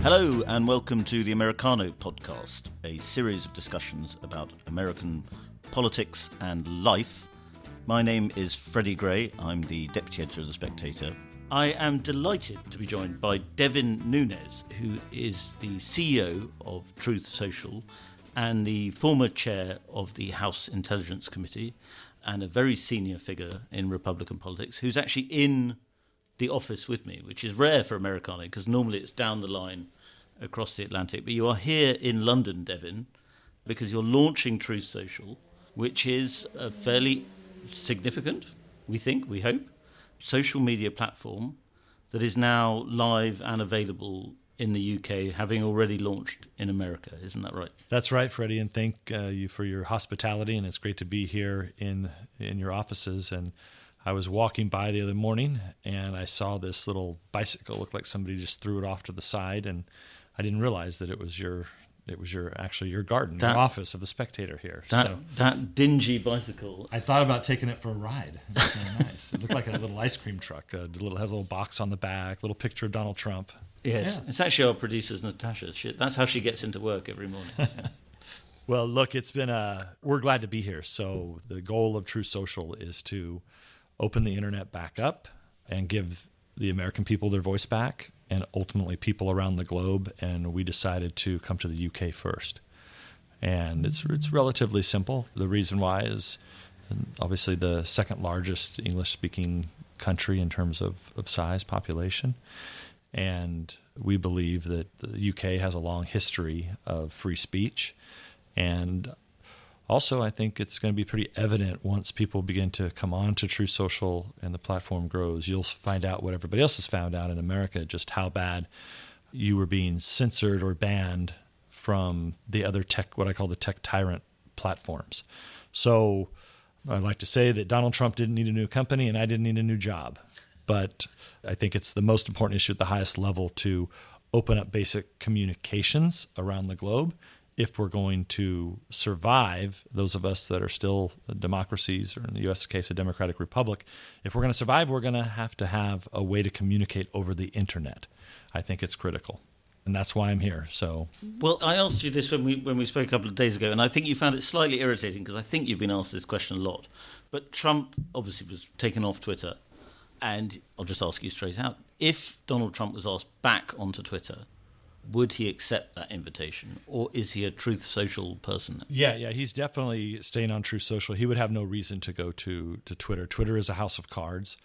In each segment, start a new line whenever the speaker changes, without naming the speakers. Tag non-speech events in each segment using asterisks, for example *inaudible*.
Hello, and welcome to the Americano podcast, a series of discussions about American politics and life. My name is Freddie Gray. I'm the deputy editor of The Spectator. I am delighted to be joined by Devin Nunes, who is the CEO of Truth Social and the former chair of the House Intelligence Committee and a very senior figure in Republican politics, who's actually in the office with me, which is rare for Americano because normally it's down the line across the Atlantic. But you are here in London, Devin, because you're launching Truth Social, which is a fairly significant, we think, we hope, social media platform that is now live and available in the UK, having already launched in America. Isn't that right?
That's right, Freddie. And thank uh, you for your hospitality. And it's great to be here in in your offices. And I was walking by the other morning, and I saw this little bicycle. Looked like somebody just threw it off to the side, and I didn't realize that it was your it was your actually your garden, that, your office of the Spectator here.
That so, that dingy bicycle.
I thought about taking it for a ride. It *laughs* nice. It looked like a little ice cream truck. A little has a little box on the back, little picture of Donald Trump.
Yes, yeah. it's actually our producer's Natasha. She, that's how she gets into work every morning. *laughs*
Well, look, it's been a. We're glad to be here. So the goal of Truth Social is to open the internet back up and give the American people their voice back and ultimately people around the globe. And we decided to come to the UK first. And it's it's relatively simple. The reason why is obviously the second largest English speaking country in terms of, of size population. And we believe that the UK has a long history of free speech. And also, I think it's going to be pretty evident once people begin to come on to Truth Social and the platform grows. You'll find out what everybody else has found out in America just how bad you were being censored or banned from the other tech, what I call the tech tyrant platforms. So I like to say that Donald Trump didn't need a new company and I didn't need a new job. But I think it's the most important issue at the highest level to open up basic communications around the globe if we're going to survive, those of us that are still democracies, or in the US case, a democratic republic, if we're going to survive, we're going to have to have a way to communicate over the internet. I think it's critical. And that's why I'm here. So,
well, I asked you this when we when we spoke a couple of days ago, and I think you found it slightly irritating because I think you've been asked this question a lot. But Trump obviously was taken off Twitter, and I'll just ask you straight out: if Donald Trump was asked back onto Twitter, would he accept that invitation or is he a truth social person?
Yeah yeah he's definitely staying on truth social. He would have no reason to go to to twitter. Twitter is a house of cards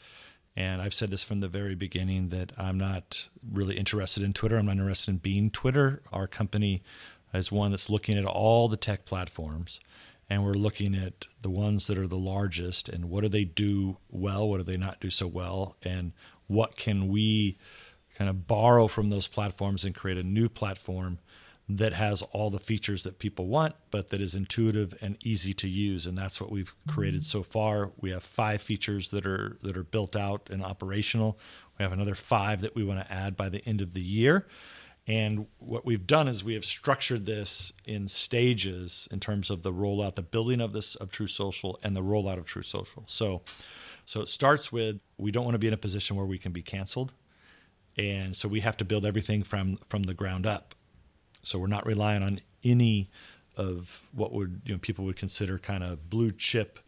and i've said this from the very beginning that i'm not really interested in twitter. I'm not interested in being twitter. Our company is one that's looking at all the tech platforms and we're looking at the ones that are the largest and what do they do well what do they not do so well and what can we kind of borrow from those platforms and create a new platform that has all the features that people want, but that is intuitive and easy to use. And that's what we've created so far. We have five features that are that are built out and operational. We have another five that we want to add by the end of the year. And what we've done is we have structured this in stages in terms of the rollout, the building of this of Truth Social and the rollout of Truth Social. So so it starts with we don't want to be in a position where we can be canceled and so we have to build everything from from the ground up. So we're not relying on any of what would you know people would consider kind of blue chip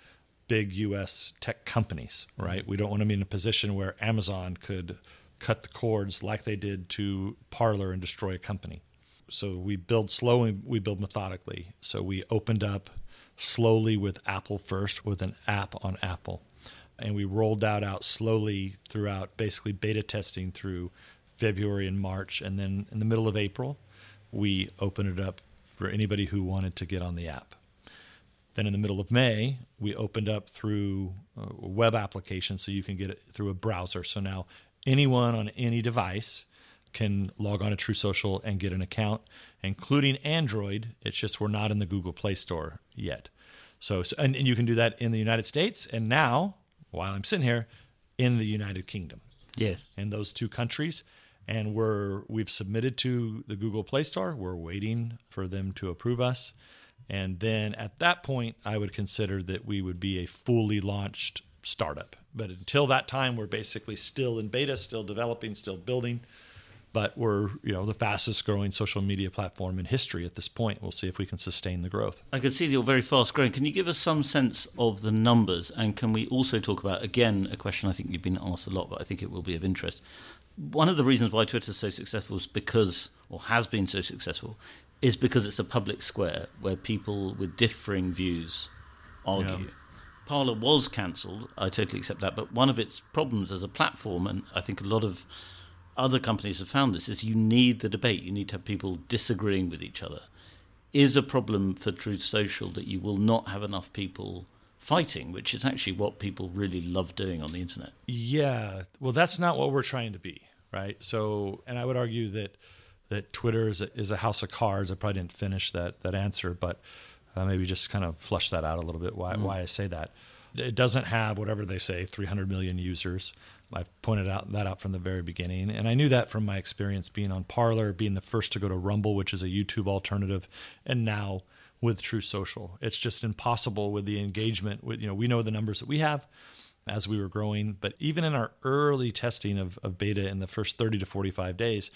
big US tech companies, right? We don't want to be in a position where Amazon could cut the cords like they did to Parler and destroy a company. So we build slow we build methodically. So we opened up slowly with Apple first with an app on Apple and we rolled that out slowly throughout basically beta testing through February and March. And then in the middle of April, we opened it up for anybody who wanted to get on the app. Then in the middle of May, we opened up through a web application so you can get it through a browser. So now anyone on any device can log on to Truth Social and get an account, including Android. It's just we're not in the Google Play Store yet. So, so and, and you can do that in the United States, and now while I'm sitting here, in the United Kingdom.
Yes,
in those two countries, and we're we've submitted to the Google Play Store. We're waiting for them to approve us, and then at that point, I would consider that we would be a fully launched startup. But until that time, we're basically still in beta, still developing, still building. But we're you know the fastest growing social media platform in history at this point. We'll see if we can sustain the growth.
I can see that you're very fast growing. Can you give us some sense of the numbers? And can we also talk about again a question I think you've been asked a lot, but I think it will be of interest. One of the reasons why Twitter is so successful is because, or has been so successful, is because it's a public square where people with differing views argue. Yeah. Parler was cancelled. I totally accept that. But one of its problems as a platform, and I think a lot of other companies have found this, is you need the debate. You need to have people disagreeing with each other. Is a problem for Truth Social that you will not have enough people fighting, which is actually what people really love doing on the internet.
Yeah. Well, that's not what we're trying to be, right? So, and I would argue that that Twitter is a, is a house of cards. I probably didn't finish that that answer, but uh, maybe just kind of flush that out a little bit. Why mm. why I say that? It doesn't have whatever they say, 300 million users. I've pointed out that out from the very beginning, and I knew that from my experience being on Parler, being the first to go to Rumble, which is a YouTube alternative, and now with Truth Social. It's just impossible with the engagement. With you know, we know the numbers that we have as we were growing, but even in our early testing of, of beta in the first 30 to 45 days,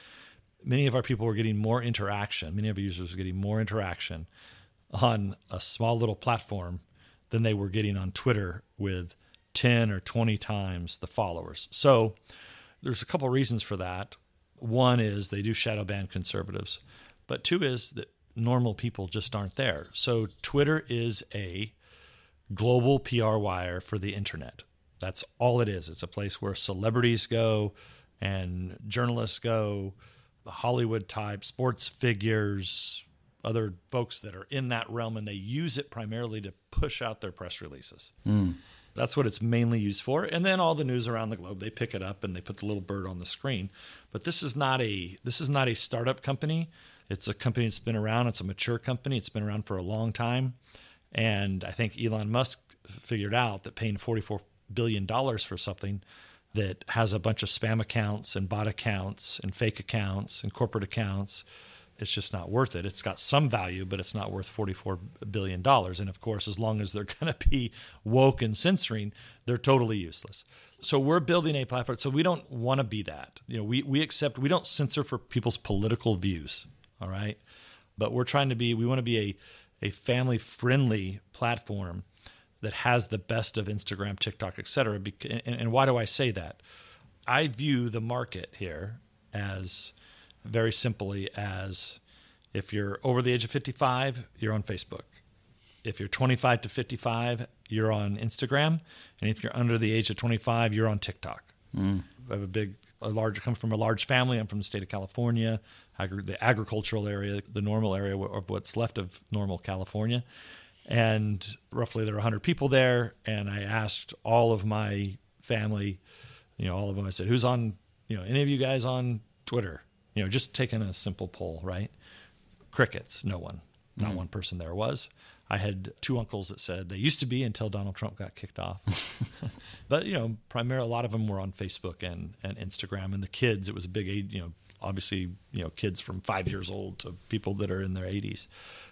many of our people were getting more interaction. Many of our users were getting more interaction on a small little platform than they were getting on Twitter with 10 or 20 times the followers. So there's a couple reasons for that. One is they do shadow ban conservatives, but two is that normal people just aren't there. So Twitter is a global PR wire for the internet. That's all it is. It's a place where celebrities go and journalists go, the Hollywood type, sports figures, other folks that are in that realm, and they use it primarily to push out their press releases. Mm. That's what it's mainly used for. And then all the news around the globe, they pick it up and they put the little bird on the screen. But this is not a this is not a startup company. It's a company that's been around. It's a mature company. It's been around for a long time. And I think Elon Musk figured out that paying $44 billion for something that has a bunch of spam accounts and bot accounts and fake accounts and corporate accounts, it's just not worth it. It's got some value, but it's not worth $44 billion. And of course, as long as they're *laughs* going to be woke and censoring, they're totally useless. So we're building a platform. So we don't want to be that. You know, we, we accept, we don't censor for people's political views. All right. But we're trying to be, we want to be a, a family friendly platform that has the best of Instagram, TikTok, et cetera. And, and why do I say that? I view the market here as very simply as if you're over the age of 55, you're on Facebook. If you're 25 to 55, you're on Instagram. And if you're under the age of 25, you're on TikTok. Mm. I have a big, a large, come from a large family. I'm from the state of California agri- the agricultural area, the normal area of what's left of normal California. And roughly there are 100 people there. And I asked all of my family, you know, all of them, I said, who's on, you know, any of you guys on Twitter? You know, just taking a simple poll, right? Crickets, no one. Not mm-hmm. one person there was. I had two uncles that said they used to be until Donald Trump got kicked off. *laughs* but you know, primarily a lot of them were on Facebook and, and Instagram, and the kids. It was a big, age. you know, obviously you know kids from five years old to people that are in their 80s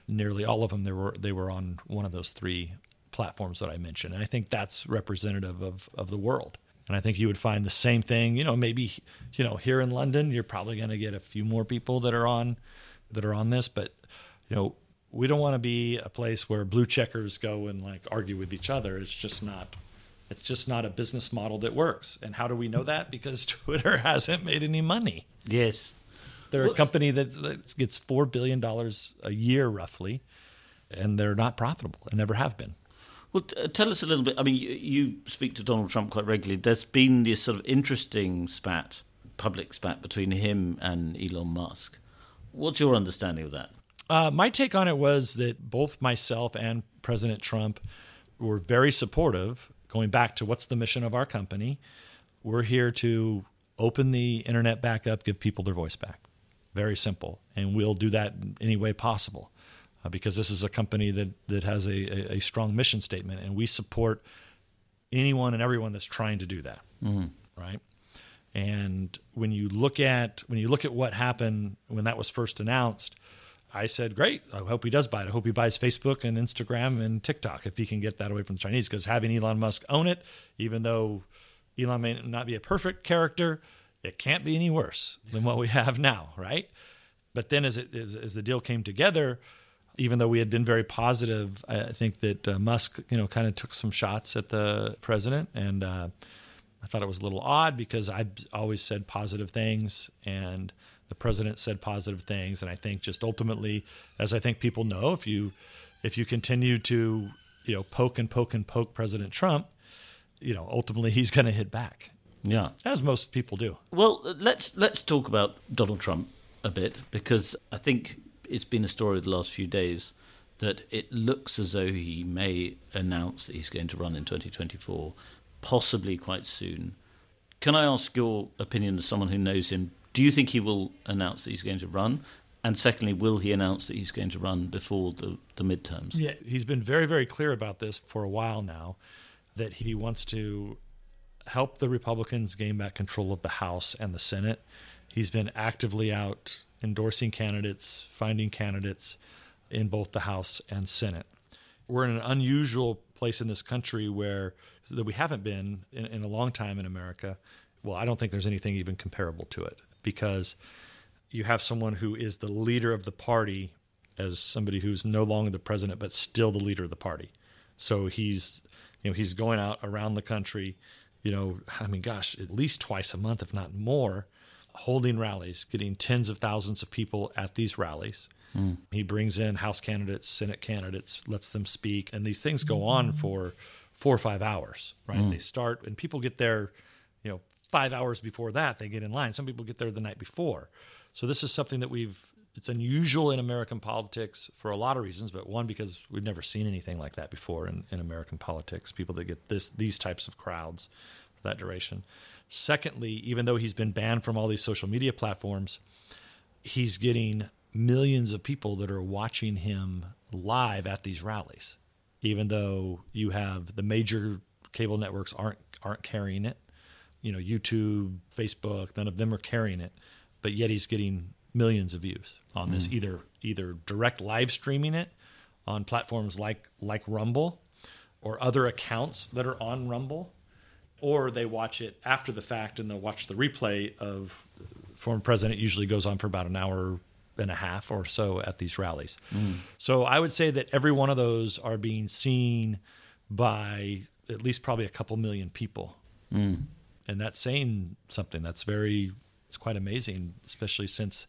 nearly all of them they were they were on one of those three platforms that i mentioned and i think that's representative of of the world and i think you would find the same thing you know maybe you know here in london you're probably going to get a few more people that are on that are on this but you know we don't want to be a place where blue checkers go and like argue with each other it's just not it's just not a business model that works. And how do we know that? Because *laughs* Twitter hasn't made any money.
Yes.
They're well, a company that gets $4 billion a year, roughly, and they're not profitable and never have been.
Well, t- uh, tell us a little bit. I mean, you, you, speak to Donald Trump quite regularly. There's been this sort of interesting spat, public spat between him and Elon Musk. What's your understanding of that?
Uh, my take on it was that both myself and President Trump were very supportive going back to what's the mission of our company. We're here to open the internet back up, give people their voice back. Very simple. And we'll do that in any way possible uh, because this is a company that, that has a, a, a, strong mission statement and we support anyone and everyone that's trying to do that. Mm-hmm. Right. And when you look at when you look at what happened when that was first announced, I said, "Great! I hope he does buy it. I hope he buys Facebook and Instagram and TikTok if he can get that away from the Chinese. Because having Elon Musk own it, even though Elon may not be a perfect character, it can't be any worse than what we have now, right? But then as, it, as, as the deal came together, even though we had been very positive, I think that uh, Musk, you know, kind of took some shots at the president, and uh, I thought it was a little odd because I've always said positive things, and the president said positive things, and I think just ultimately, as I think people know, if you if you continue to you know poke and poke and poke President Trump, you know ultimately he's going to hit back,
yeah,
as most people do.
Well, let's let's talk about Donald Trump a bit because I think it's been a story of the last few days that it looks as though he may announce that he's going to run in 2024, possibly quite soon. Can I ask your opinion as someone who knows him? Do you think he will announce that he's going to run? And secondly, will he announce that he's going to run before the, the midterms?
Yeah, he's been very, very clear about this for a while now that he wants to help the Republicans gain back control of the House and the Senate. He's been actively out endorsing candidates, finding candidates in both the House and Senate. We're in an unusual place in this country where that we haven't been in, in a long time in America. Well, I don't think there's anything even comparable to it because you have someone who is the leader of the party as somebody who's no longer the president but still the leader of the party. So he's you know he's going out around the country you know, I mean, gosh, at least twice a month, if not more, holding rallies, getting tens of thousands of people at these rallies. Mm. He brings in House candidates, Senate candidates, lets them speak, and these things go on for four or five hours, right? Mm. They start, and people get there, you know, five hours before that, they get in line. Some people get there the night before. So this is something that we've it's unusual in American politics for a lot of reasons, but one because we've never seen anything like that before in, in American politics. People that get this these types of crowds for that duration. Secondly, even though he's been banned from all these social media platforms, he's getting millions of people that are watching him live at these rallies. Even though you have the major cable networks aren't aren't carrying it, you know, YouTube, Facebook, none of them are carrying it, but yet he's getting millions of views on this, mm. either either direct live streaming it on platforms like like Rumble or other accounts that are on Rumble, or they watch it after the fact and they'll watch the replay of former president usually goes on for about an hour and a half or so at these rallies. Mm. So I would say that every one of those are being seen by at least probably a couple million people. Mm. And that's saying something that's very it's quite amazing, especially since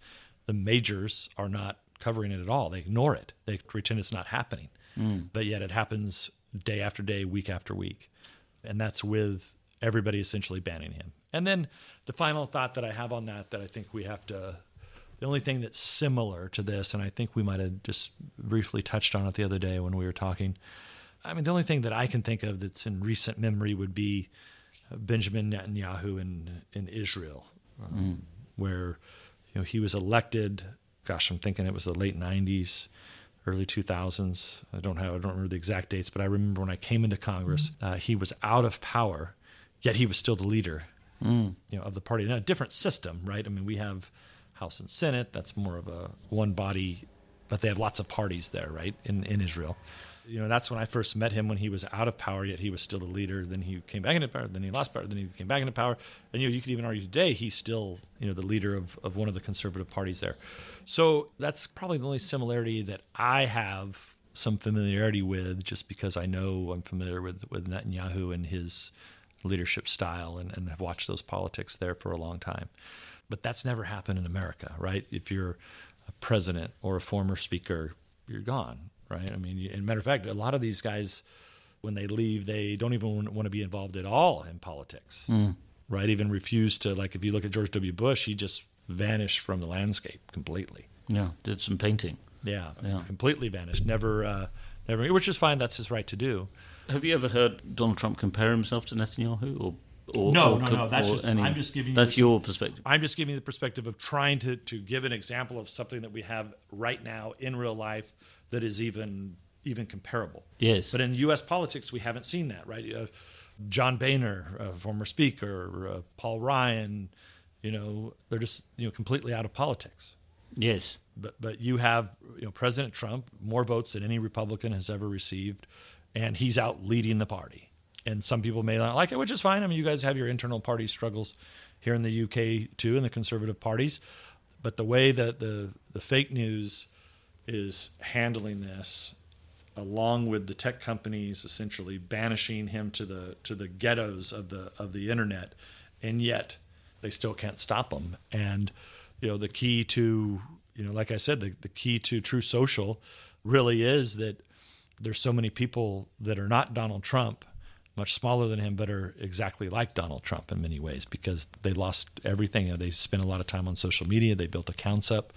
the majors are not covering it at all. They ignore it. They pretend it's not happening. Mm. But yet it happens day after day, week after week. And that's with everybody essentially banning him. And then the final thought that I have on that that I think we have to the only thing that's similar to this, and I think we might have just briefly touched on it the other day when we were talking. I mean, the only thing that I can think of that's in recent memory would be Benjamin Netanyahu in in Israel um, mm. where you know he was elected. Gosh, I'm thinking it was the late '90s, early 2000s. I don't have I don't remember the exact dates, but I remember when I came into Congress, mm. uh, he was out of power, yet he was still the leader, mm. you know, of the party. Now, a different system, right? I mean, we have House and Senate. That's more of a one body, but they have lots of parties there, right? In in Israel you know, that's when I first met him when he was out of power, yet he was still the leader. Then he came back into power, then he lost power, then he came back into power. And you know, you could even argue today he's still, you know, the leader of, of one of the conservative parties there. So that's probably the only similarity that I have some familiarity with, just because I know I'm familiar with, with Netanyahu and his leadership style and, and have watched those politics there for a long time. But that's never happened in America, right? If you're a president or a former speaker, you're gone right? I mean, and matter of fact, a lot of these guys, when they leave, they don't even want to be involved at all in politics, mm. right? Even refuse to, like, if you look at George W. Bush, he just vanished from the landscape completely.
Yeah, did some painting.
Yeah, yeah. completely vanished. Never, uh, never, which is fine. That's his right to do.
Have you ever heard Donald Trump compare himself to Netanyahu, or Or,
No,
or
no, no, that's just- I'm just giving
That's
the-
your perspective.
I'm just giving you the perspective of trying to to give an example of something that we have right now in real life that is even even comparable.
Yes.
But in U.S. politics, we haven't seen that, right? Uh, John Boehner, a former speaker, uh, Paul Ryan, you know, they're just you know completely out of politics.
Yes.
But but you have you know President Trump more votes than any Republican has ever received, and he's out leading the party. And some people may not like it, which is fine. I mean, you guys have your internal party struggles here in the UK too, in the conservative parties. But the way that the the fake news is handling this, along with the tech companies essentially banishing him to the to the ghettos of the of the internet, and yet they still can't stop him. And you know, the key to you know, like I said, the, the key to truth social really is that there's so many people that are not Donald Trump, much smaller than him, but are exactly like Donald Trump in many ways because they lost everything. They spent a lot of time on social media, they built accounts up,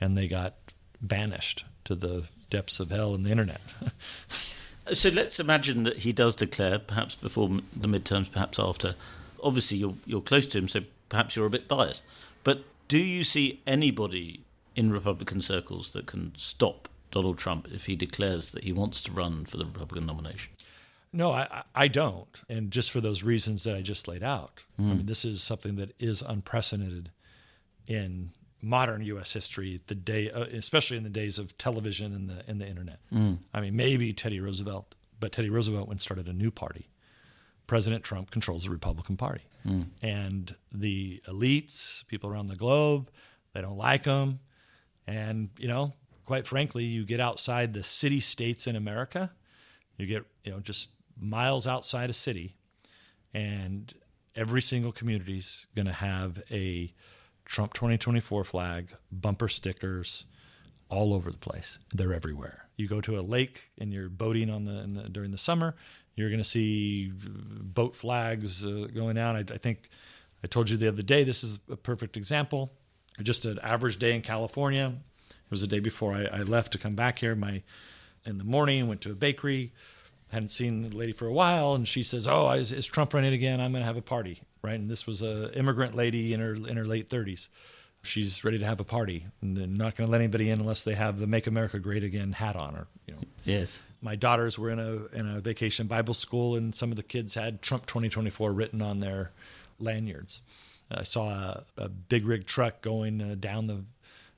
and they got banished to the depths of hell and the internet. *laughs*
So let's imagine that he does declare, perhaps before the midterms, perhaps after. Obviously, you're you're close to him, so perhaps you're a bit biased. But do you see anybody in Republican circles that can stop Donald Trump if he declares that he wants to run for the Republican nomination?
No, I, I- don't. And just for those reasons that I just laid out. I hmm. mean, this is something that is unprecedented in modern U.S. history. The day, uh, especially in the days of television and the and the internet. Hmm. I mean, maybe Teddy Roosevelt, but Teddy Roosevelt went started a new party. President Trump controls the Republican Party, hmm. and the elites, people around the globe, they don't like him. And you know, quite frankly, you get outside the city states in America, you get you know just miles outside a city, and every single community's going to have a Trump 2024 flag, bumper stickers, all over the place. They're everywhere. You go to a lake and you're boating on the, the during the summer, you're going to see boat flags uh, going out. I, I think I told you the other day. This is a perfect example. Just an average day in California. It was the day before I, I left to come back here. My in the morning went to a bakery. Hadn't seen the lady for a while, and she says, "Oh, is, is Trump running again? I'm going to have a party." Right, and this was a immigrant lady in her in her late 30s she's ready to have a party and they're not going to let anybody in unless they have the make america great again hat on or you know
Yes.
my daughters were in a in a vacation bible school and some of the kids had trump 2024 written on their lanyards i saw a, a big rig truck going uh, down the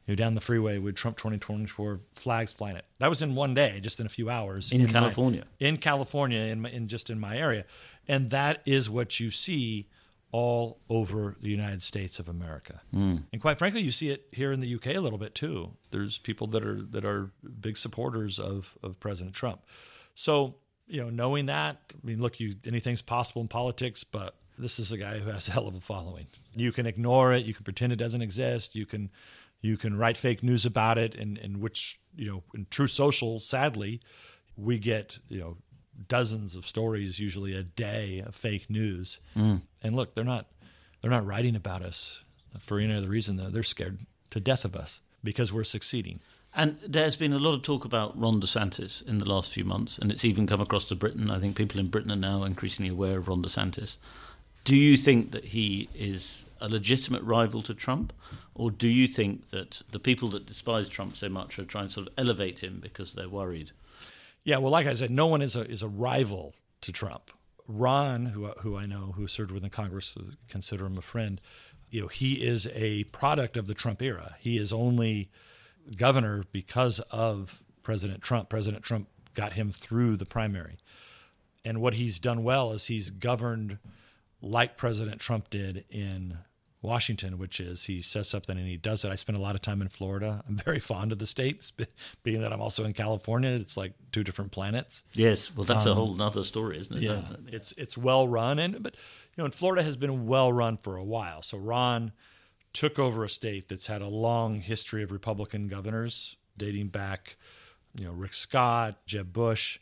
you know, down the freeway with Trump 2024 flags flying it. That was in one day, just in a few hours
In
my-
California.
in California, in, my, in just in my area, and that is what you see all over the United States of America. Hmm. And quite frankly, you see it here in the UK a little bit too. There's people that are that are big supporters of of President Trump. So you know, knowing that, I mean, look, you anything's possible in politics, but this is a guy who has a hell of a following. You can ignore it, you can pretend it doesn't exist, you can you can write fake news about it, and and which you know, in Truth Social, sadly, we get you know dozens of stories usually a day of fake news. Mm. And look, they're not they're not writing about us for any other reason though. They're scared to death of us because we're succeeding.
And there's been a lot of talk about Ron DeSantis in the last few months, and it's even come across to Britain. I think people in Britain are now increasingly aware of Ron DeSantis. Do you think that he is a legitimate rival to Trump, or do you think that the people that despise Trump so much are trying to sort of elevate him because they're worried?
Yeah, well, like I said, no one is a is a rival to Trump. Ron, who who I know, who served within Congress, uh, consider him a friend. You know, he is a product of the Trump era. He is only governor because of President Trump. President Trump got him through the primary, and what he's done well is he's governed like President Trump did in Washington, which is he says something and he does it. I spent a lot of time in Florida. I'm *laughs* very fond of the states, being that I'm also in California. It's like two different planets.
Yes, well, that's a um, whole other story, isn't it?
Yeah, it's it's well run, and but you know, and Florida has been well run for a while. So Ron took over a state that's had a long history of Republican governors, dating back, you know, Rick Scott, Jeb Bush.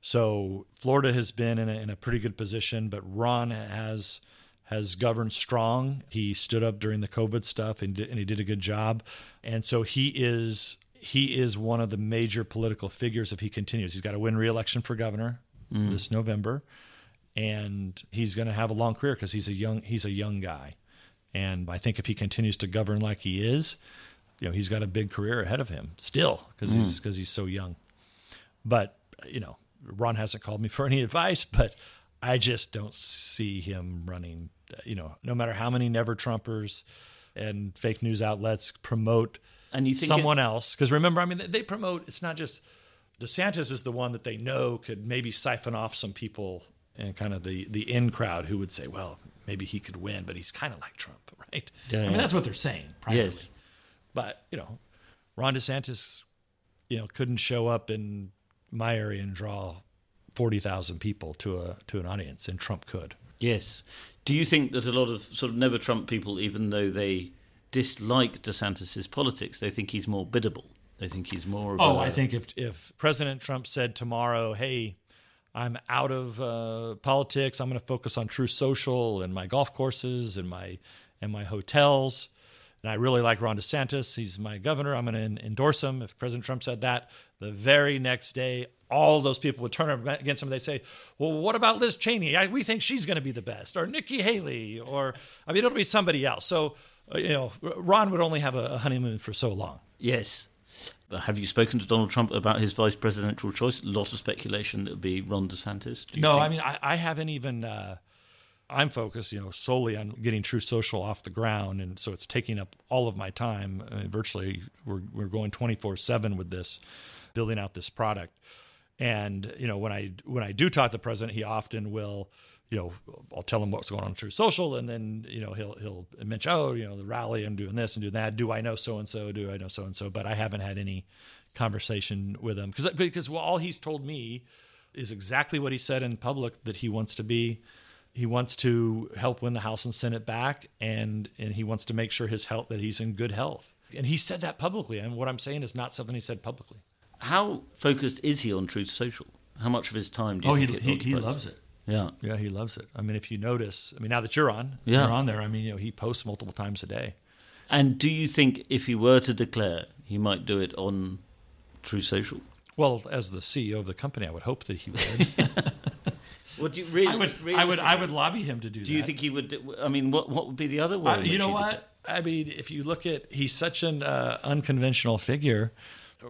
So Florida has been in a, in a pretty good position, but Ron has has governed strong. He stood up during the COVID stuff and, did, and he did a good job. And so he is he is one of the major political figures if he continues. He's got to win re-election for governor this November. and he's going to have a long career because he's a young he's a young guy, and I think if he continues to govern like he is, you know, he's got a big career ahead of him still because mm. he's because he's so young. But you know, Ron hasn't called me for any *laughs* advice, but I just don't see him running. You know, no matter how many never Trumpers and fake news outlets promote
and you think
someone it, else, because remember, I mean, they promote. It's not just DeSantis is the one that they know could maybe siphon off some people and kind of the the in crowd who would say, well, maybe he could win, but he's kind of like Trump, *laughs* right? Yeah, I mean, that's what they're saying privately. Yes. But you know, Ron DeSantis, you know, couldn't show up in my area and draw forty thousand people to a to an audience, and Trump could.
Yes. Do you think that a lot of sort of never Trump people, even though they dislike DeSantis's politics, they think he's more biddable? They think he's more.
oh, a, I think if if President Trump said tomorrow, "Hey, I'm out of uh, politics. I'm going to focus on Truth Social and my golf courses and my and my hotels." And I really like Ron DeSantis. He's my governor. I'm going to endorse him. If President Trump said that, the very next day, all those people would turn against him. They say, "Well, what about Liz Cheney? I, we think she's going to be the best, or Nikki Haley, or I mean, it'll be somebody else." So, uh, you know, Ron would only have a, honeymoon for so long.
Yes. Have you spoken to Donald Trump about his vice presidential choice? A lot of speculation that would be Ron DeSantis.
No, think? I mean, I, I haven't even. Uh, I'm focused, you know, solely on getting Truth Social off the ground, and so it's taking up all of my time. I mean, virtually, we're we're going 24 seven with this, building out this product. And you know, when I when I do talk to the president, he often will, you know, I'll tell him what's going on Truth Social, and then you know he'll he'll mention, oh, you know, the rally and doing this and doing that. Do I know so and so? Do I know so and so? But I haven't had any conversation with him because because well, all he's told me is exactly what he said in public that he wants to be he wants to help win the House and Senate back, and and he wants to make sure his health that he's in good health. And he said that publicly. And what I'm saying is not something he said publicly.
How focused is he on Truth Social? How much of his time do you
oh,
think
he, he, he loves it.
Yeah,
yeah, he loves it. I mean, if you notice, I mean, now that you're on,
yeah.
you're on there. I mean, you know, he posts multiple times a day.
And do you think if he were to declare, he might do it on Truth Social?
Well, as the CEO of the company, I would hope that he would. *laughs*
Would you really?
I would. I would. I would lobby him to do.
Do
that.
you think he would? Do, I mean, what what would be the other way? Uh,
you know what? I mean, if you look at, he's such an uh, unconventional figure.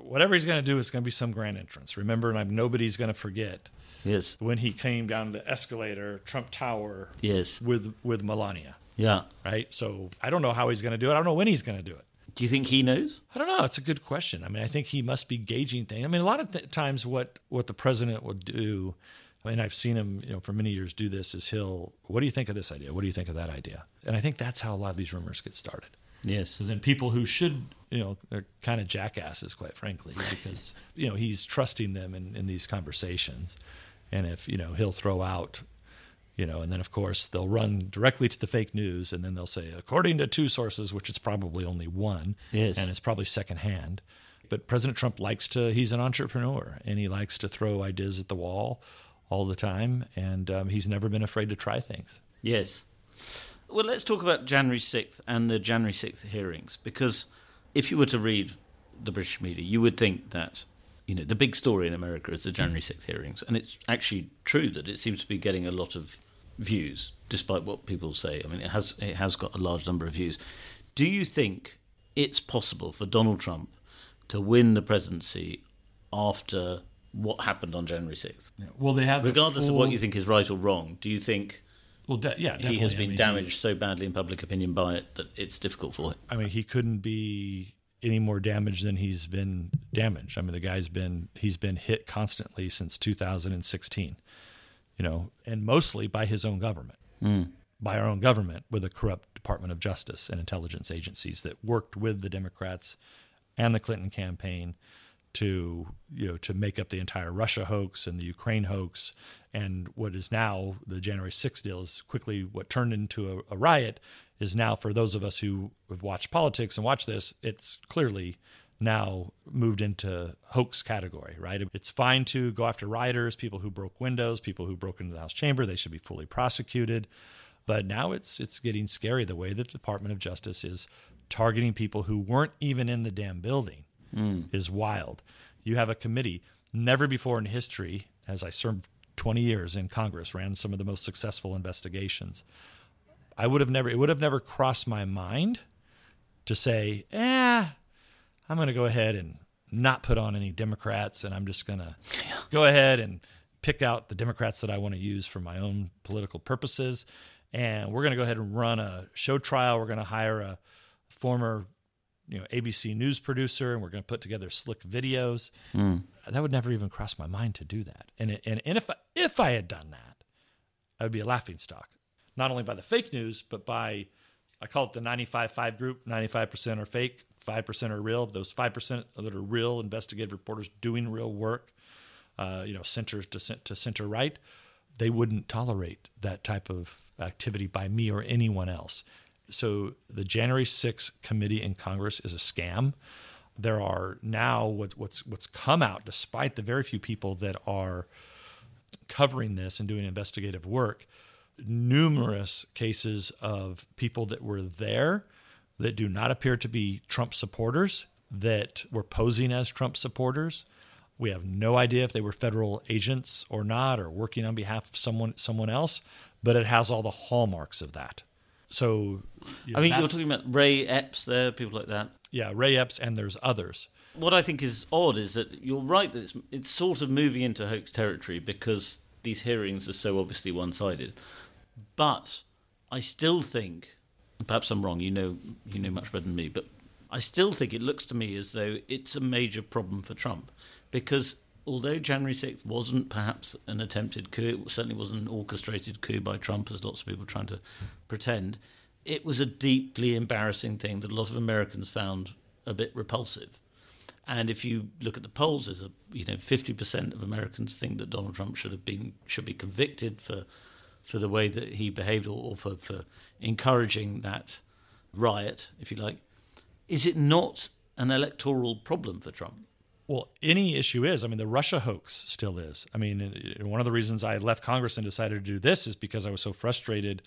Whatever he's going to do is going to be some grand entrance. Remember, and I'm, nobody's going to forget.
Yes.
When he came down the escalator, Trump Tower.
Yes.
With with Melania.
Yeah.
Right. So I don't know how he's going to do it. I don't know when he's going to do it.
Do you think he knows?
I don't know. It's a good question. I mean, I think he must be gauging things. I mean, a lot of th- times, what what the president will do Mean, I've seen him, you know, for many years do this. Is he'll, what do you think of this idea? What do you think of that idea? And I think that's how a lot of these rumors get started.
Yes,
because then people who should, you know, they're kind of jackasses, quite frankly, because you know he's trusting them in, in these conversations, and if you know he'll throw out, you know, and then of course they'll run directly to the fake news, and then they'll say according to two sources, which is probably only one,
yes,
and it's probably secondhand. But President Trump likes to, he's an entrepreneur, and he likes to throw ideas at the wall all the time, and um, he's never been afraid to try things.
Yes. Well, let's talk about January 6th and the January 6th hearings, because if you were to read the British media, you would think that you know the big story in America is the January 6th hearings, and it's actually true that it seems to be getting a lot of views, despite what people say. I mean, it has it has got a large number of views. Do you think it's possible for Donald Trump to win the presidency after what happened on January 6th.
Yeah. Well, they have.
Regardless full... of what you think is right or wrong, do you think
well, de- yeah,
he has been I mean, damaged he, so badly in public opinion by it that it's difficult for him?
I mean, he couldn't be any more damaged than he's been damaged. I mean, the guy's been he's been hit constantly since 2016. You know, and mostly by his own government,
mm.
by our own government, with a corrupt Department of Justice and intelligence agencies that worked with the Democrats and the Clinton campaign to you know to make up the entire Russia hoax and the Ukraine hoax. And what is now the January 6th deal is quickly what turned into a, a, riot is now for those of us who have watched politics and watch this it's clearly now moved into hoax category right? It's fine to go after rioters people who broke windows people who broke into the house chamber they should be fully prosecuted. But now it's it's getting scary the way that the Department of Justice is targeting people who weren't even in the damn building
mm.
is wild. You have a committee. Never before in history, as I served 20 years in Congress, ran some of the most successful investigations. I would have never, it would have never crossed my mind to say, eh, I'm going to go ahead and not put on any Democrats and I'm just going to go ahead and pick out the Democrats that I want to use for my own political purposes. And we're going to go ahead and run a show trial. We're going to hire a former you know ABC news producer and we're going to put together slick videos. Mm. That would never even cross my mind to do that. And and and if I, if I had done that, I would be a laughing stock, not only by the fake news but by I call it the 95-5 group. 95% are fake, 5% are real. Those 5% that are real investigative reporters doing real work, uh, you know, center to, to center right, they wouldn't tolerate that type of activity by me or anyone else. So the January 6th committee in Congress is a scam. There are now what, what's what's come out, despite the very few people that are covering this and doing investigative work, numerous cases of people that were there that do not appear to be Trump supporters that were posing as Trump supporters. We have no idea if they were federal agents or not, or working on behalf of someone someone else. But it has all the hallmarks of that. So,
you know, I mean, you're talking about Ray Epps there, people like that.
Yeah, Ray Epps, and there's others.
What I think is odd is that you're right that it's, it's sort of moving into hoax territory because these hearings are so obviously one-sided. But I still think, perhaps I'm wrong. You know, you know much better than me, but I still think it looks to me as though it's a major problem for Trump because although January 6th wasn't perhaps an attempted coup, it certainly wasn't an orchestrated coup by Trump, as lots of people trying to pretend, it was a deeply embarrassing thing that a lot of Americans found a bit repulsive. And if you look at the polls, there's a you know 50% of Americans think that Donald Trump should have been should be convicted for for the way that he behaved or, or for, for encouraging that riot, if you like. Is it not an electoral problem for Trump?
Well, any issue is. I mean, the Russia hoax still is. I mean, one of the reasons I left Congress and decided to do this is because I was so frustrated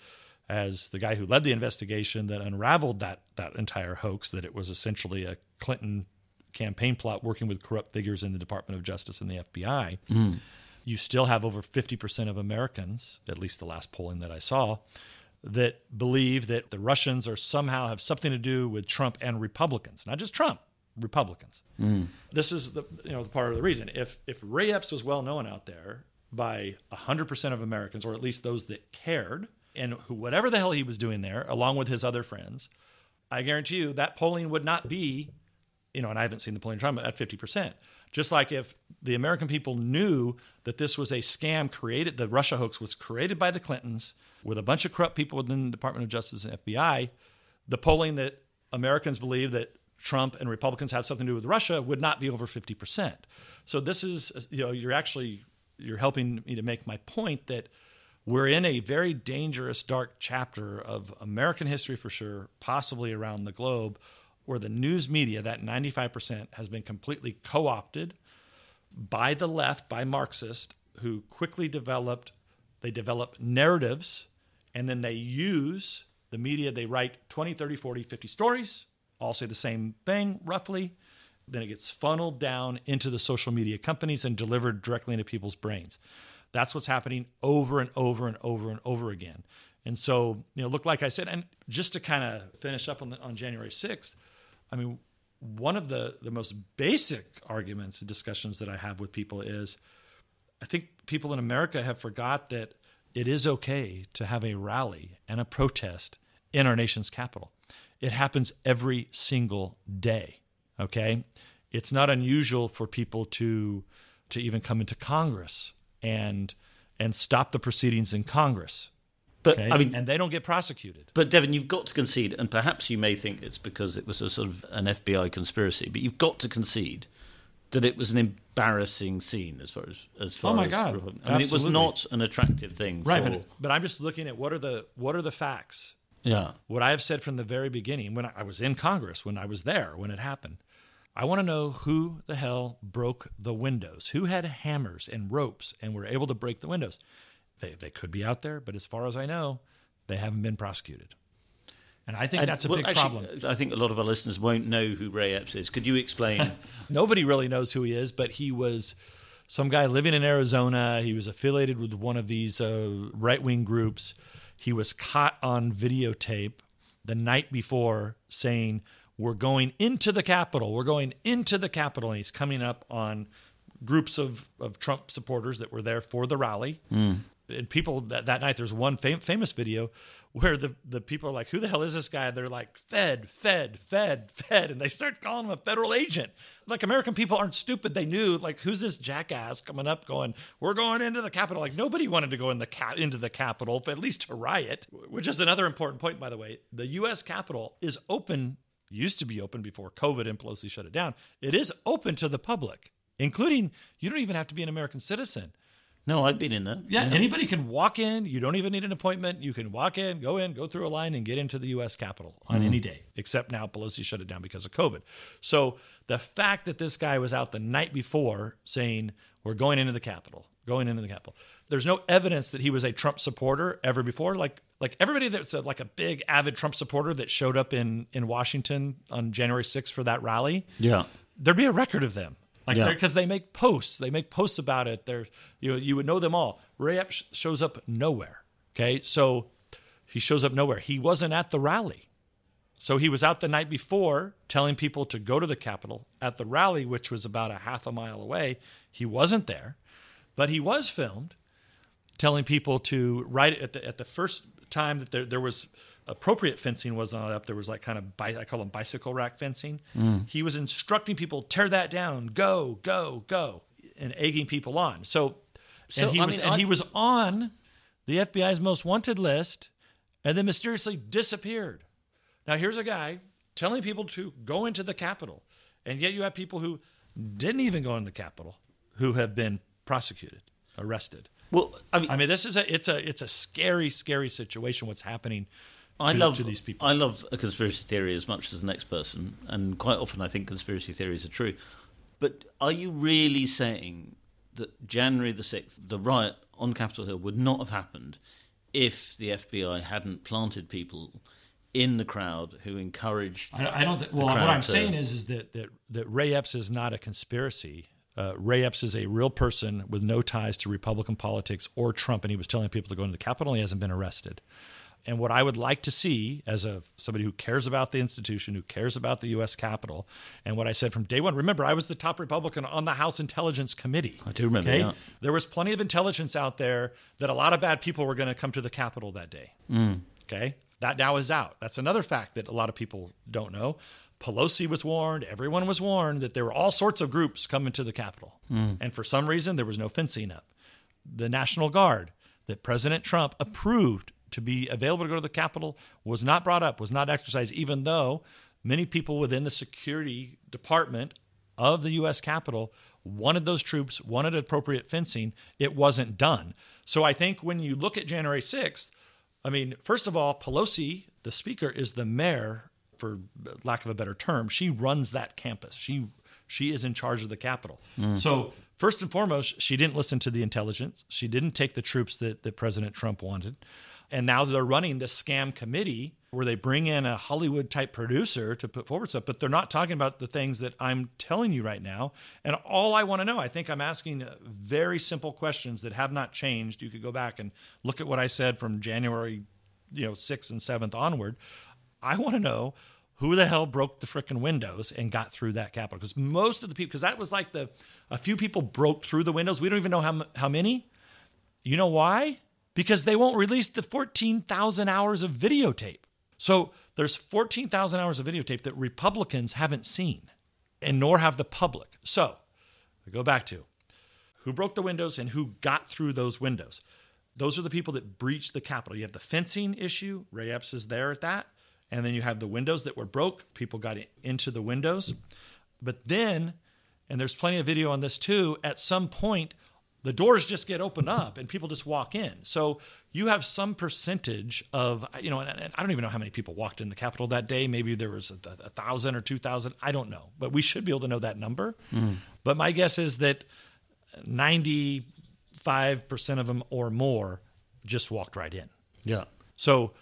as the guy who led the investigation that unraveled that that entire hoax that it was essentially a Clinton campaign plot working with corrupt figures in the Department of Justice and the FBI. Mm. You still have over 50% of Americans, at least the last polling that I saw, that believe that the Russians are somehow have something to do with Trump and Republicans, not just Trump, Republicans. Mm. This is the you know the part of the reason. If if Ray Epps was well known out there by hundred percent of Americans, or at least those that cared, and who whatever the hell he was doing there, along with his other friends, I guarantee you that polling would not be, you know, and I haven't seen the polling but at fifty percent. Just like if the American people knew that this was a scam created, the Russia hoax was created by the Clintons with a bunch of corrupt people within the Department of Justice and FBI, the polling that Americans believe that Trump and Republicans have something to do with Russia would not be over 50%. So this is you know you're actually you're helping me to make my point that we're in a very dangerous dark chapter of American history for sure, possibly around the globe where the news media that 95% has been completely co-opted by the left, by Marxists who quickly developed they develop narratives and then they use the media they write 20 30 40 50 stories all say the same thing roughly. Then it gets funneled down into the social media companies and delivered directly into people's brains. That's what's happening over and over and over and over again. And so, you know, look, like I said, and just to kind of finish up on, the, on January 6th, I mean, one of the, the most basic arguments and discussions that I have with people is I think people in America have forgot that it is okay to have a rally and a protest in our nation's capital. It happens every single day. Okay. It's not unusual for people to to even come into Congress and and stop the proceedings in Congress.
But okay? I mean,
and they don't get prosecuted.
But Devin, you've got to concede, and perhaps you may think it's because it was a sort of an FBI conspiracy, but you've got to concede that it was an embarrassing scene as far as as far
oh my
as
god,
I mean, it was not an attractive thing,
right?
For...
But, but I'm just looking at what are the what are the facts.
Yeah.
What I have said from the very beginning, when I was in Congress, when I was there, when it happened, I want to know who the hell broke the windows, who had hammers and ropes and were able to break the windows. They, they could be out there, but as far as I know, they haven't been prosecuted. And I think and, that's a
well,
big
actually,
problem.
I think a lot of our listeners won't know who Ray Epps is. Could you explain? *laughs*
Nobody really knows who he is, but he was some guy living in Arizona. He was affiliated with one of these uh, right wing groups. He was caught on videotape the night before saying, We're going into the Capitol. We're going into the Capitol. And he's coming up on groups of, of Trump supporters that were there for the rally. Mm. And people that, that night, there's one fam- famous video where the, the people are like, Who the hell is this guy? They're like, Fed, Fed, Fed, Fed. And they start calling him a federal agent. Like, American people aren't stupid. They knew, like, who's this jackass coming up going, We're going into the Capitol? Like, nobody wanted to go in the ca- into the Capitol, at least to riot, which is another important point, by the way. The U.S. Capitol is open, used to be open before COVID and Pelosi shut it down. It is open to the public including you don't even have to be an American citizen.
No, I've been in there.
Yeah, yeah, anybody can walk in. You don't even need an appointment. You can walk in, go in, go through a line, and get into the U.S. Capitol on mm. any day, except now Pelosi shut it down because of COVID. So the fact that this guy was out the night before saying, We're going into the Capitol, going into the Capitol, there's no evidence that he was a Trump supporter ever before. Like, like everybody that's a, like a big avid Trump supporter that showed up in, in Washington on January 6th for that rally.
Yeah.
There'd be a record of them like because yeah. they make posts, they make posts about it. They're you know you would know them all. Ray Epps shows up nowhere. Okay, so he shows up nowhere. He wasn't at the rally, so he was out the night before telling people to go to the Capitol. At the rally, which was about a half a mile away, he wasn't there, but he was filmed telling people to write at the at the first time that there there was appropriate fencing was not up. There was like kind of bi- I call them bicycle rack fencing. Mm. He was instructing people tear that down, go, go, go, and egging people on. So, so and he I was mean, and I... he was on the FBI's most wanted list, and then mysteriously disappeared. Now here's a guy telling people to go into the Capitol, and yet you have people who didn't even go in the Capitol who have been prosecuted, arrested.
Well, I mean,
I mean, this is a it's a it's a scary, scary situation. What's happening
I
to,
love
to these people.
I love a conspiracy theory as much as the next person, and quite often I think conspiracy theories are true. But are you really saying that January the sixth, the riot on Capitol Hill, would not have happened if the FBI hadn't planted people in the crowd who encouraged?
I, I don't. Th- well, what I'm to, saying is, is that that that Ray Epps is not a conspiracy. Uh, Ray Epps is a real person with no ties to Republican politics or Trump, and he was telling people to go into the Capitol. And he hasn't been arrested. And what I would like to see as a somebody who cares about the institution, who cares about the U.S. Capitol, and what I said from day one. Remember, I was the top Republican on the House Intelligence Committee.
I do remember. Okay? Yeah.
There was plenty of intelligence out there that a lot of bad people were going to come to the Capitol that day. Mm. Okay, that now is out. That's another fact that a lot of people don't know. Pelosi was warned, everyone was warned that there were all sorts of groups coming to the Capitol. Mm. And for some reason, there was no fencing up. The National Guard that President Trump approved to be available to go to the Capitol was not brought up, was not exercised, even though many people within the security department of the U.S. Capitol wanted those troops, wanted appropriate fencing. It wasn't done. So I think when you look at January 6th, I mean, first of all, Pelosi, the speaker, is the mayor, for lack of a better term. She runs that campus. She she is in charge of the Capitol. Mm. So first and foremost, she didn't listen to the intelligence. She didn't take the troops that, that President Trump wanted. And now they're running this scam committee where they bring in a Hollywood type producer to put forward stuff, but they're not talking about the things that I'm telling you right now. And all I want to know, I think I'm asking uh, very simple questions that have not changed. You could go back and look at what I said from January, you know, 6th and 7th onward. I want to know who the hell broke the freaking windows and got through that Capitol? Because most of the people, because that was like the, a few people broke through the windows. We don't even know how, how many. You know why? Because they won't release the 14,000 hours of videotape. So there's 14,000 hours of videotape that Republicans haven't seen, and nor have the public. So I go back to who broke the windows and who got through those windows. Those are the people that breached the Capitol. You have the fencing issue, Ray Epps is there at that. And then you have the windows that were broke, people got into the windows. But then, and there's plenty of video on this too, at some point, the doors just get opened up and people just walk in. So you have some percentage of, you know, and, and I don't even know how many people walked in the Capitol that day. Maybe there was a, a thousand or two thousand. I don't know, but we should be able to know that number. Mm. But my guess is that 95% of them or more just walked right in.
Yeah.
So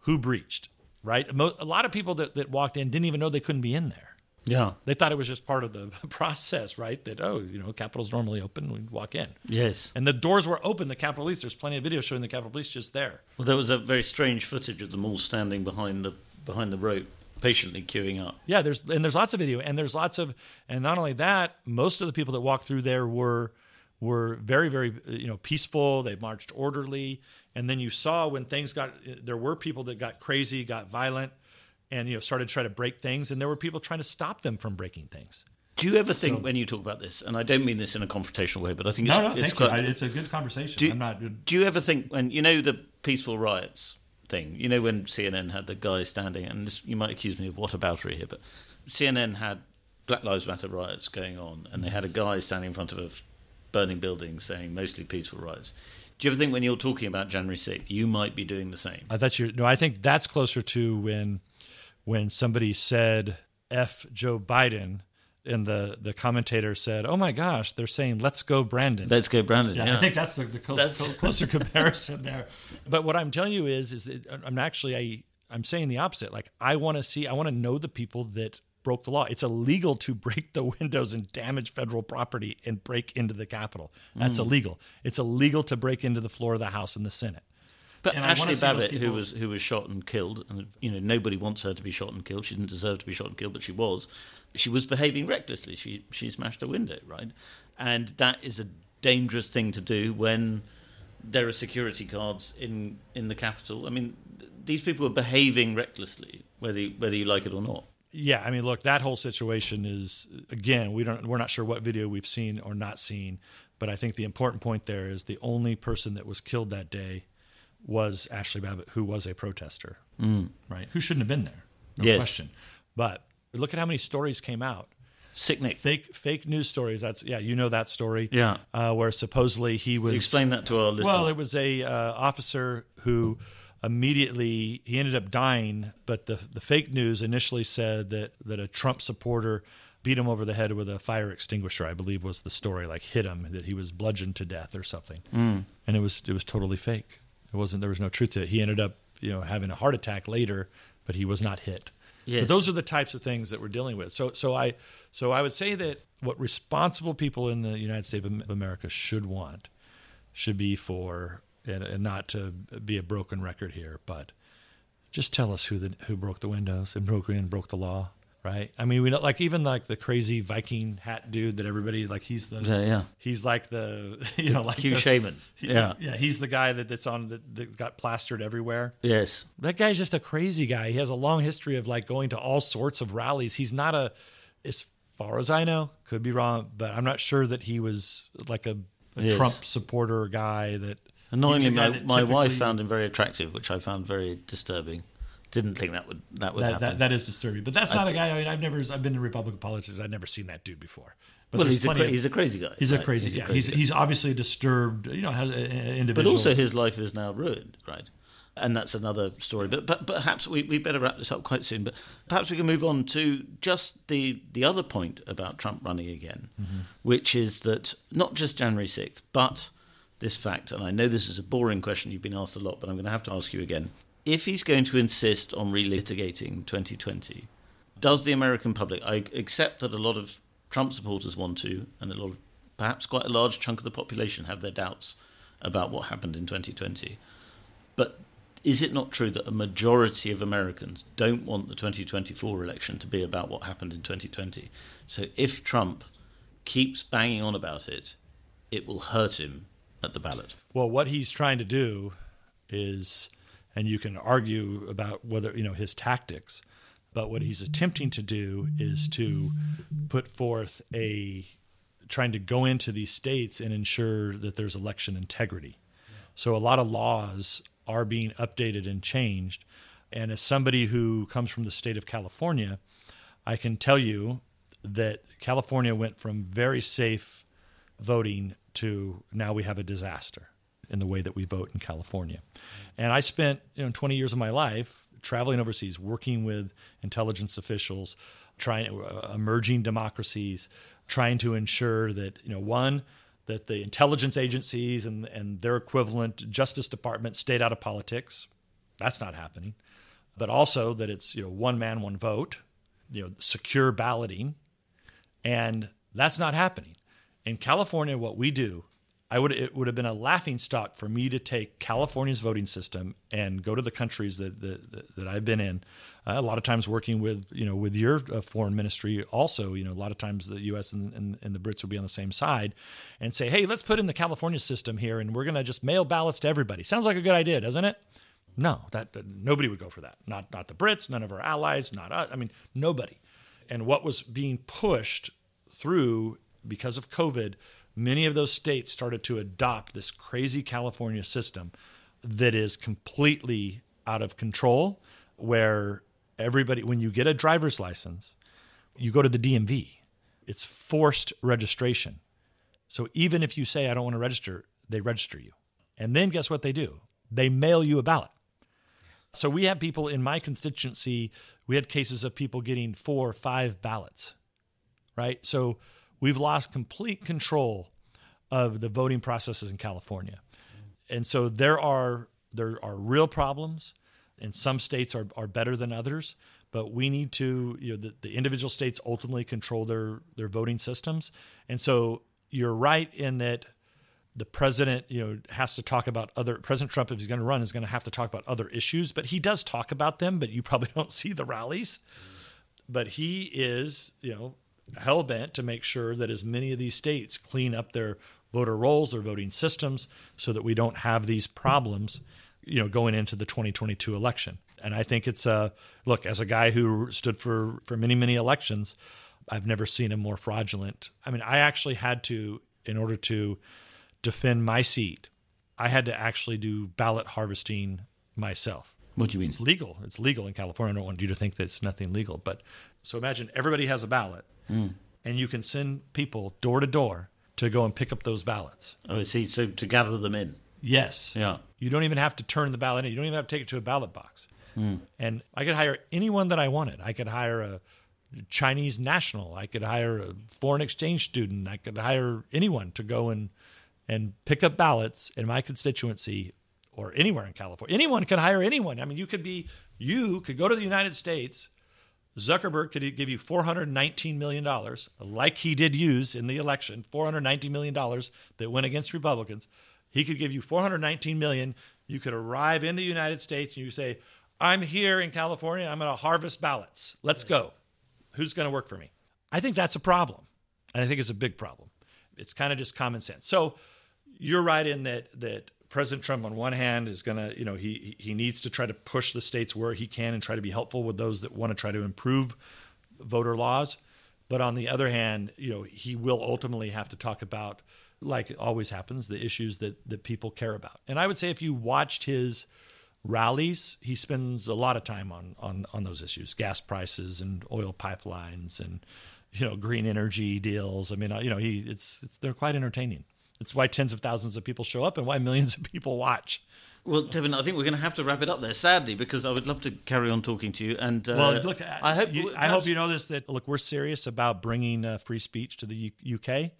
who breached, right? A lot of people that, that walked in didn't even know they couldn't be in there.
Yeah.
They thought it was just part of the *laughs* process, right? That oh, you know, Capitol's normally open, We'd walk in.
Yes.
And the doors were open. The Capitol Police. There's plenty of video showing the Capitol Police just there.
Well, there was a very strange footage of them all standing behind the behind the rope, patiently queuing up.
Yeah, there's and there's lots of video, and there's lots of, and not only that, most of the people that walked through there were were very very uh, you know peaceful. They marched orderly, and then you saw when things got uh, there were people that got crazy, got violent, and you know started to try to break things, and there were people trying to stop them from breaking things.
Do you ever think when you talk about this, and I don't mean this in a confrontational way, but I think it's,
No, no,
it's
thank
quite,
you. I, it's a good conversation.
Do,
I'm not.
do you ever think when you know the peaceful riots thing? You know when CNN had the guy standing, and this, you might accuse me of what whataboutery here, but CNN had Black Lives Matter riots going on, and they had a guy standing in front of a burning building saying mostly peaceful riots. Do you ever think when you're talking about January 6th, you might be doing the same?
I thought you. No, I think that's closer to when when somebody said "f Joe Biden." And the, the commentator said, "Oh my gosh, they're saying let's go, Brandon."
Let's go, Brandon.
Yeah,
Yeah,
I think that's the, the close,
That's-
closer *laughs* comparison there. But what I'm telling you is, is that I'm actually I I'm saying the opposite. Like I want to see, I want to know the people that broke the law. It's illegal to break the windows and damage federal property and break into the Capitol. That's
Mm.
illegal. It's illegal to break into the floor of the House and the Senate.
But
And Ashli
Babbitt, who was who was shot and killed, and you know nobody wants her to be shot and killed. She didn't deserve to be shot and killed, but she was. She was behaving recklessly. She she smashed a window, right? And that is a dangerous thing to do when there are security guards in in the Capitol. I mean, these people are behaving recklessly, whether you, whether you like it or not.
Yeah, I mean, look, that whole situation is again, we don't we're not sure what video we've seen or not seen, but I think the important point there is the only person that was killed that day was Ashli Babbitt, who was a protester, right? Who shouldn't have been there, no
Yes.
question. But look at how many stories came out. Fake fake news stories. That's yeah, you know that story.
Yeah.
uh, where supposedly he was
Explain that to our listeners.
well, it was a uh, officer who immediately he ended up dying, but the the fake news initially said that that a Trump supporter beat him over the head with a fire extinguisher. I believe was the story, like hit him that he was bludgeoned to death or something. Mm. And it was it was totally fake. It wasn't. There was no truth to it. He ended up you know having a heart attack later, but he was not hit.
Yes.
But those are the types of things that we're dealing with. So so I so I would say that what responsible people in the United States of America should want should be for and, and not to be a broken record here, but just tell us who the who broke the windows and broke in, broke the law, right? I mean, we know, like even like the crazy Viking hat dude that everybody like he's the
Yeah, yeah.
he's like the *laughs* you know like
Hugh
the,
Shaman. *laughs* Yeah.
yeah he's the guy that, that's on that, that got plastered everywhere.
Yes.
That guy's just a crazy guy. He has a long history of like going to all sorts of rallies. He's not a, as far as I know, could be wrong, but I'm not sure that he was like a, a
Yes.
Trump supporter guy that.
Annoyingly,
he was a guy
my, my wife found him very attractive, which I found very disturbing. Didn't think that would that would
that,
happen.
that, that is disturbing, but that's not a guy. I mean, I've never, I've been in Republican politics. I've never seen that dude before. But
well, he's a, cra-
of-
he's a crazy guy.
he's a crazy,
He's a crazy
He's
guy.
he's obviously a disturbed, you know, has an
but also his life is now ruined, right? And that's another story. But, but perhaps we, we better wrap this up quite soon. But perhaps we can move on to just the the other point about Trump running again,
Mm-hmm.
which is that not just January sixth, but this fact. And I know this is a boring question you've been asked a lot, but I'm going to have to ask you again. If he's going to insist on relitigating 2020, does the American public? I accept that a lot of Trump supporters want to, and a lot of perhaps quite a large chunk of the population have their doubts about what happened in 2020. But is it not true that a majority of Americans don't want the 2024 election to be about what happened in 2020? So if Trump keeps banging on about it, it will hurt him at the ballot.
Well, what he's trying to do is, and you can argue about whether, you know, his tactics, but what he's attempting to do is to put forth a, trying to go into these states and ensure that there's election integrity. So a lot of laws are being updated and changed. And as somebody who comes from the state of California, I can tell you that California went from very safe voting to now we have a disaster in the way that we vote in California. And I spent you know 20 years of my life traveling overseas, working with intelligence officials, trying uh, emerging democracies, trying to ensure that you know one that the intelligence agencies and and their equivalent Justice Department stayed out of politics. That's not happening. But also that it's you know one man one vote you know, secure balloting, and that's not happening. In California, what we do, I would it would have been a laughing stock for me to take California's voting system and go to the countries that that, that I've been in. Uh, a lot of times working with you know with your uh, foreign ministry, also you know a lot of times the U.S. And, and, and the Brits will be on the same side, and say, hey, let's put in the California system here, and we're going to just mail ballots to everybody. Sounds like a good idea, doesn't it? No, that uh, nobody would go for that. Not not the Brits, none of our allies, not us. I mean nobody. And what was being pushed through because of COVID, many of those states started to adopt this crazy California system that is completely out of control, where everybody, when you get a driver's license, you go to the DMV. It's forced registration. So even if you say, I don't want to register, they register you. And then guess what they do? They mail you a ballot. So we have people in my constituency, we had cases of people getting four or five ballots, right? So we've lost complete control of the voting processes in California. And so there are there are real problems and some states are, are better than others, but we need to, you know, the, the individual states ultimately control their their voting systems. And so you're right in that the president, you know, has to talk about other President Trump, if he's going to run, is going to have to talk about other issues. But he does talk about them, but you probably *laughs* don't see the rallies. But he is, you know, hell bent to make sure that as many of these states clean up their voter rolls, their voting systems, so that we don't have these problems, you know, going into the 2022 election. And I think it's a look as a guy who stood for for many many elections, I've never seen a more fraudulent. I mean, I actually had to in order to defend my seat, I had to actually do ballot harvesting myself.
What do you mean?
It's legal. It's legal in California. I don't want you to think that it's nothing legal. But so imagine everybody has a ballot, mm. and you can send people door to door to go and pick up those ballots.
Oh, I see. So to gather them in.
Yes.
Yeah.
You don't even have to turn the ballot in. You don't even have to take it to a ballot box. Mm. And I could hire anyone that I wanted. I could hire a Chinese national. I could hire a foreign exchange student. I could hire anyone to go and and pick up ballots in my constituency or anywhere in California. Anyone can hire anyone. I mean, you could be, you could go to the United States. Zuckerberg could give you $419 million, like he did use in the election, $419 million that went against Republicans. He could give you 419 million. You could arrive in the United States and you say, I'm here in California. I'm going to harvest ballots. Let's go. Who's going to work for me? I think that's a problem. And I think it's a big problem. It's kind of just common sense. So, you're right in that that President Trump, on one hand, is going to, you know, he he needs to try to push the states where he can and try to be helpful with those that want to try to improve voter laws. But on the other hand, you know, he will ultimately have to talk about, like it always happens, the issues that that people care about. And I would say if you watched his rallies, he spends a lot of time on on on those issues, gas prices and oil pipelines and you know green energy deals. I mean, you know, he it's, it's they're quite entertaining. It's why tens of thousands of people show up and why millions of people watch.
Well, Devin, I think we're going to have to wrap it up there, sadly, because I would love to carry on talking to you. And uh,
well, look, I hope you, I hope you know this that look, we're serious about bringing uh, free speech to the U- UK,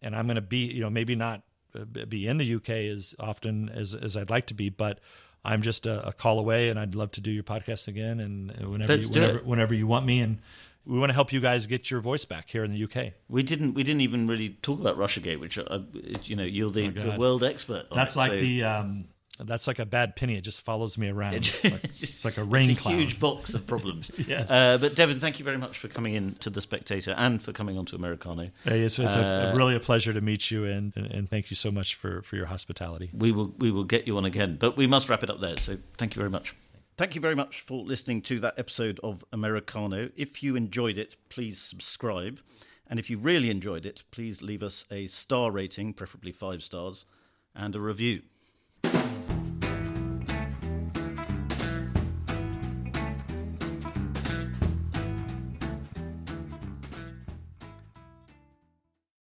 and I'm going to be, you know, maybe not uh, be in the UK as often as as I'd like to be, but I'm just a, a call away, and I'd love to do your podcast again, and whenever you, whenever, whenever you want me, and we want to help you guys get your voice back here in the UK.
We didn't. We didn't even really talk about RussiaGate, which uh, you know you're the, oh the world expert.
That's
it,
like so. the. Um, that's like a bad penny. It just follows me around. It's *laughs* like, it's like a rain
it's
a cloud.
huge box of problems. *laughs*
yes.
Uh, but Devin, thank you very much for coming in to the Spectator and for coming on to Americano.
Hey, it's, it's uh, a, really a pleasure to meet you, and, and, and thank you so much for, for your hospitality.
We will we will get you on again, but we must wrap it up there. So thank you very much. Thank you very much for listening to that episode of Americano. If you enjoyed it, please subscribe. And if you really enjoyed it, please leave us a star rating, preferably five stars, and a review.